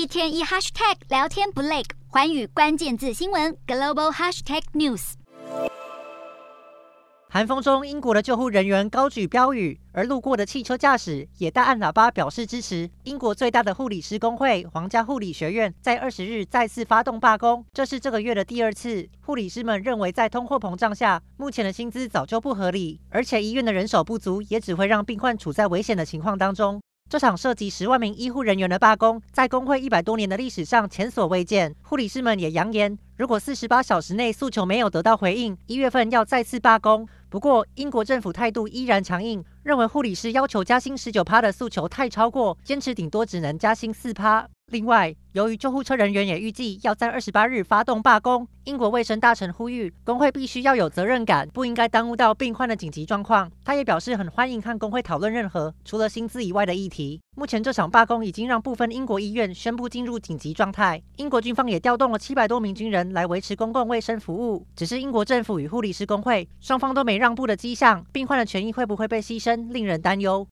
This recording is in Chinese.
一天一 hashtag 聊天不累，寰宇关键字新闻 global hashtag news。寒风中，英国的救护人员高举标语，而路过的汽车驾驶也大按喇叭表示支持。英国最大的护理师工会皇家护理学院在二十日再次发动罢工，这是这个月的第二次。护理师们认为，在通货膨胀下，目前的薪资早就不合理，而且医院的人手不足也只会让病患处在危险的情况当中。这场涉及十万名医护人员的罢工，在工会一百多年的历史上前所未见。护理师们也扬言，如果四十八小时内诉求没有得到回应，一月份要再次罢工。不过，英国政府态度依然强硬，认为护理师要求加薪十九趴的诉求太超过，坚持顶多只能加薪四趴。另外，由于救护车人员也预计要在二十八日发动罢工，英国卫生大臣呼吁工会必须要有责任感，不应该耽误到病患的紧急状况。他也表示很欢迎和工会讨论任何除了薪资以外的议题。目前这场罢工已经让部分英国医院宣布进入紧急状态，英国军方也调动了七百多名军人来维持公共卫生服务。只是英国政府与护理师工会双方都没让步的迹象，病患的权益会不会被牺牲，令人担忧。